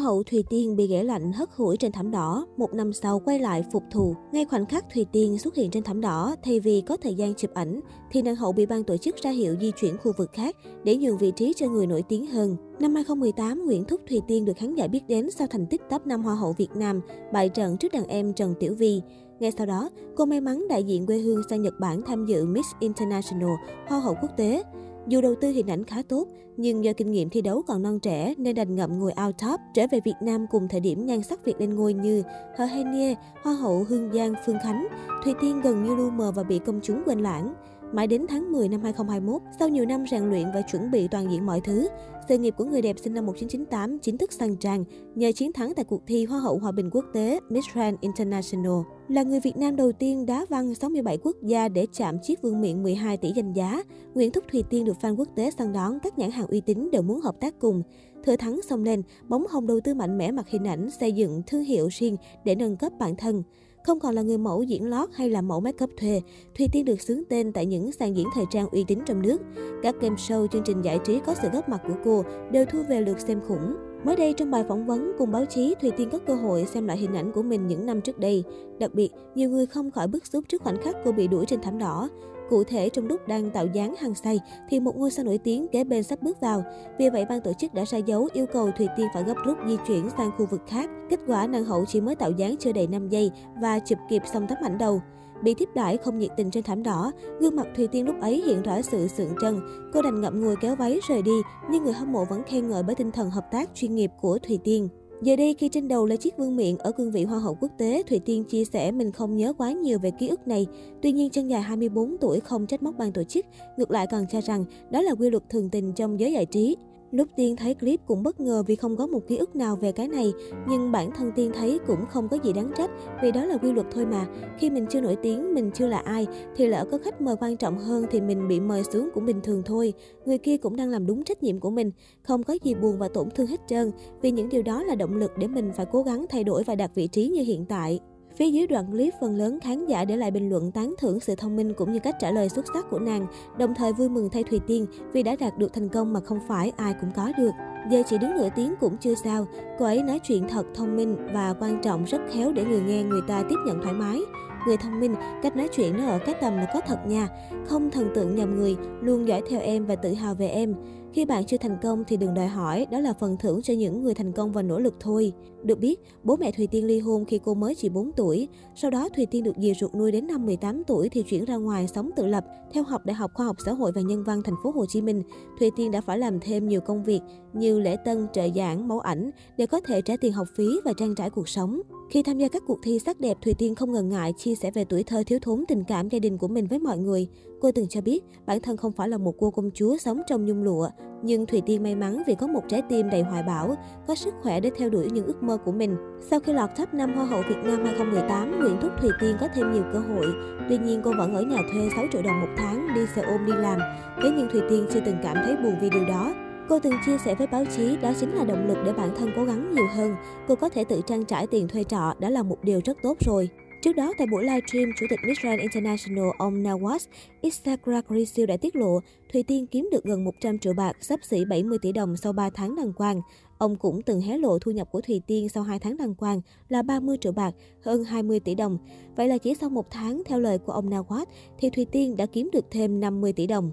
hậu Thùy Tiên bị ghẻ lạnh hất hủi trên thảm đỏ, một năm sau quay lại phục thù. Ngay khoảnh khắc Thùy Tiên xuất hiện trên thảm đỏ, thay vì có thời gian chụp ảnh, thì nàng hậu bị ban tổ chức ra hiệu di chuyển khu vực khác để nhường vị trí cho người nổi tiếng hơn. Năm 2018, Nguyễn Thúc Thùy Tiên được khán giả biết đến sau thành tích top 5 Hoa hậu Việt Nam, bại trận trước đàn em Trần Tiểu Vi. Ngay sau đó, cô may mắn đại diện quê hương sang Nhật Bản tham dự Miss International, Hoa hậu quốc tế. Dù đầu tư hình ảnh khá tốt, nhưng do kinh nghiệm thi đấu còn non trẻ nên đành ngậm ngùi out top trở về Việt Nam cùng thời điểm nhan sắc Việt lên ngôi như Hờ Henie, Hoa hậu Hương Giang, Phương Khánh. Thùy Tiên gần như lu mờ và bị công chúng quên lãng. Mãi đến tháng 10 năm 2021, sau nhiều năm rèn luyện và chuẩn bị toàn diện mọi thứ, sự nghiệp của người đẹp sinh năm 1998 chính thức sang trang nhờ chiến thắng tại cuộc thi Hoa hậu Hòa bình quốc tế Miss Grand International. Là người Việt Nam đầu tiên đá văng 67 quốc gia để chạm chiếc vương miện 12 tỷ danh giá, Nguyễn Thúc Thùy Tiên được fan quốc tế săn đón các nhãn hàng uy tín đều muốn hợp tác cùng. Thừa thắng xông lên, bóng hồng đầu tư mạnh mẽ mặt hình ảnh, xây dựng thương hiệu riêng để nâng cấp bản thân. Không còn là người mẫu diễn lót hay là mẫu make up thuê, Thùy Tiên được xướng tên tại những sàn diễn thời trang uy tín trong nước. Các game show, chương trình giải trí có sự góp mặt của cô đều thu về lượt xem khủng. Mới đây trong bài phỏng vấn cùng báo chí, Thùy Tiên có cơ hội xem lại hình ảnh của mình những năm trước đây. Đặc biệt, nhiều người không khỏi bức xúc trước khoảnh khắc cô bị đuổi trên thảm đỏ. Cụ thể, trong lúc đang tạo dáng hăng say, thì một ngôi sao nổi tiếng kế bên sắp bước vào. Vì vậy, ban tổ chức đã ra dấu yêu cầu Thùy Tiên phải gấp rút di chuyển sang khu vực khác. Kết quả, nàng hậu chỉ mới tạo dáng chưa đầy 5 giây và chụp kịp xong tấm ảnh đầu. Bị tiếp đãi không nhiệt tình trên thảm đỏ, gương mặt Thùy Tiên lúc ấy hiện rõ sự sượng chân Cô đành ngậm ngùi kéo váy rời đi, nhưng người hâm mộ vẫn khen ngợi bởi tinh thần hợp tác chuyên nghiệp của Thùy Tiên. Giờ đây khi trên đầu là chiếc vương miện ở cương vị Hoa hậu quốc tế, Thùy Tiên chia sẻ mình không nhớ quá nhiều về ký ức này. Tuy nhiên chân dài 24 tuổi không trách móc ban tổ chức, ngược lại còn cho rằng đó là quy luật thường tình trong giới giải trí. Lúc Tiên thấy clip cũng bất ngờ vì không có một ký ức nào về cái này, nhưng bản thân Tiên thấy cũng không có gì đáng trách vì đó là quy luật thôi mà. Khi mình chưa nổi tiếng, mình chưa là ai thì lỡ có khách mời quan trọng hơn thì mình bị mời xuống cũng bình thường thôi. Người kia cũng đang làm đúng trách nhiệm của mình, không có gì buồn và tổn thương hết trơn, vì những điều đó là động lực để mình phải cố gắng thay đổi và đạt vị trí như hiện tại. Phía dưới đoạn clip, phần lớn khán giả để lại bình luận tán thưởng sự thông minh cũng như cách trả lời xuất sắc của nàng, đồng thời vui mừng thay Thùy Tiên vì đã đạt được thành công mà không phải ai cũng có được. Giờ chỉ đứng nửa tiếng cũng chưa sao, cô ấy nói chuyện thật thông minh và quan trọng rất khéo để người nghe người ta tiếp nhận thoải mái. Người thông minh, cách nói chuyện nó ở cái tầm là có thật nha, không thần tượng nhầm người, luôn dõi theo em và tự hào về em. Khi bạn chưa thành công thì đừng đòi hỏi, đó là phần thưởng cho những người thành công và nỗ lực thôi. Được biết, bố mẹ Thùy Tiên ly hôn khi cô mới chỉ 4 tuổi. Sau đó Thùy Tiên được dì ruột nuôi đến năm 18 tuổi thì chuyển ra ngoài sống tự lập. Theo học Đại học Khoa học Xã hội và Nhân văn thành phố Hồ Chí Minh, Thùy Tiên đã phải làm thêm nhiều công việc như lễ tân, trợ giảng, mẫu ảnh để có thể trả tiền học phí và trang trải cuộc sống. Khi tham gia các cuộc thi sắc đẹp, Thùy Tiên không ngần ngại chia sẻ về tuổi thơ thiếu thốn tình cảm gia đình của mình với mọi người. Cô từng cho biết bản thân không phải là một cô công chúa sống trong nhung lụa, nhưng Thùy Tiên may mắn vì có một trái tim đầy hoài bão, có sức khỏe để theo đuổi những ước mơ của mình. Sau khi lọt top 5 Hoa hậu Việt Nam 2018, Nguyễn Thúc Thùy Tiên có thêm nhiều cơ hội. Tuy nhiên, cô vẫn ở nhà thuê 6 triệu đồng một tháng, đi xe ôm đi làm. Thế nhưng Thùy Tiên chưa từng cảm thấy buồn vì điều đó. Cô từng chia sẻ với báo chí đó chính là động lực để bản thân cố gắng nhiều hơn. Cô có thể tự trang trải tiền thuê trọ đã là một điều rất tốt rồi. Trước đó, tại buổi livestream, Chủ tịch Miss Grand International ông Nawaz Isagra đã tiết lộ Thùy Tiên kiếm được gần 100 triệu bạc, sắp xỉ 70 tỷ đồng sau 3 tháng đăng quang. Ông cũng từng hé lộ thu nhập của Thùy Tiên sau 2 tháng đăng quang là 30 triệu bạc, hơn 20 tỷ đồng. Vậy là chỉ sau một tháng, theo lời của ông Nawaz, thì Thùy Tiên đã kiếm được thêm 50 tỷ đồng.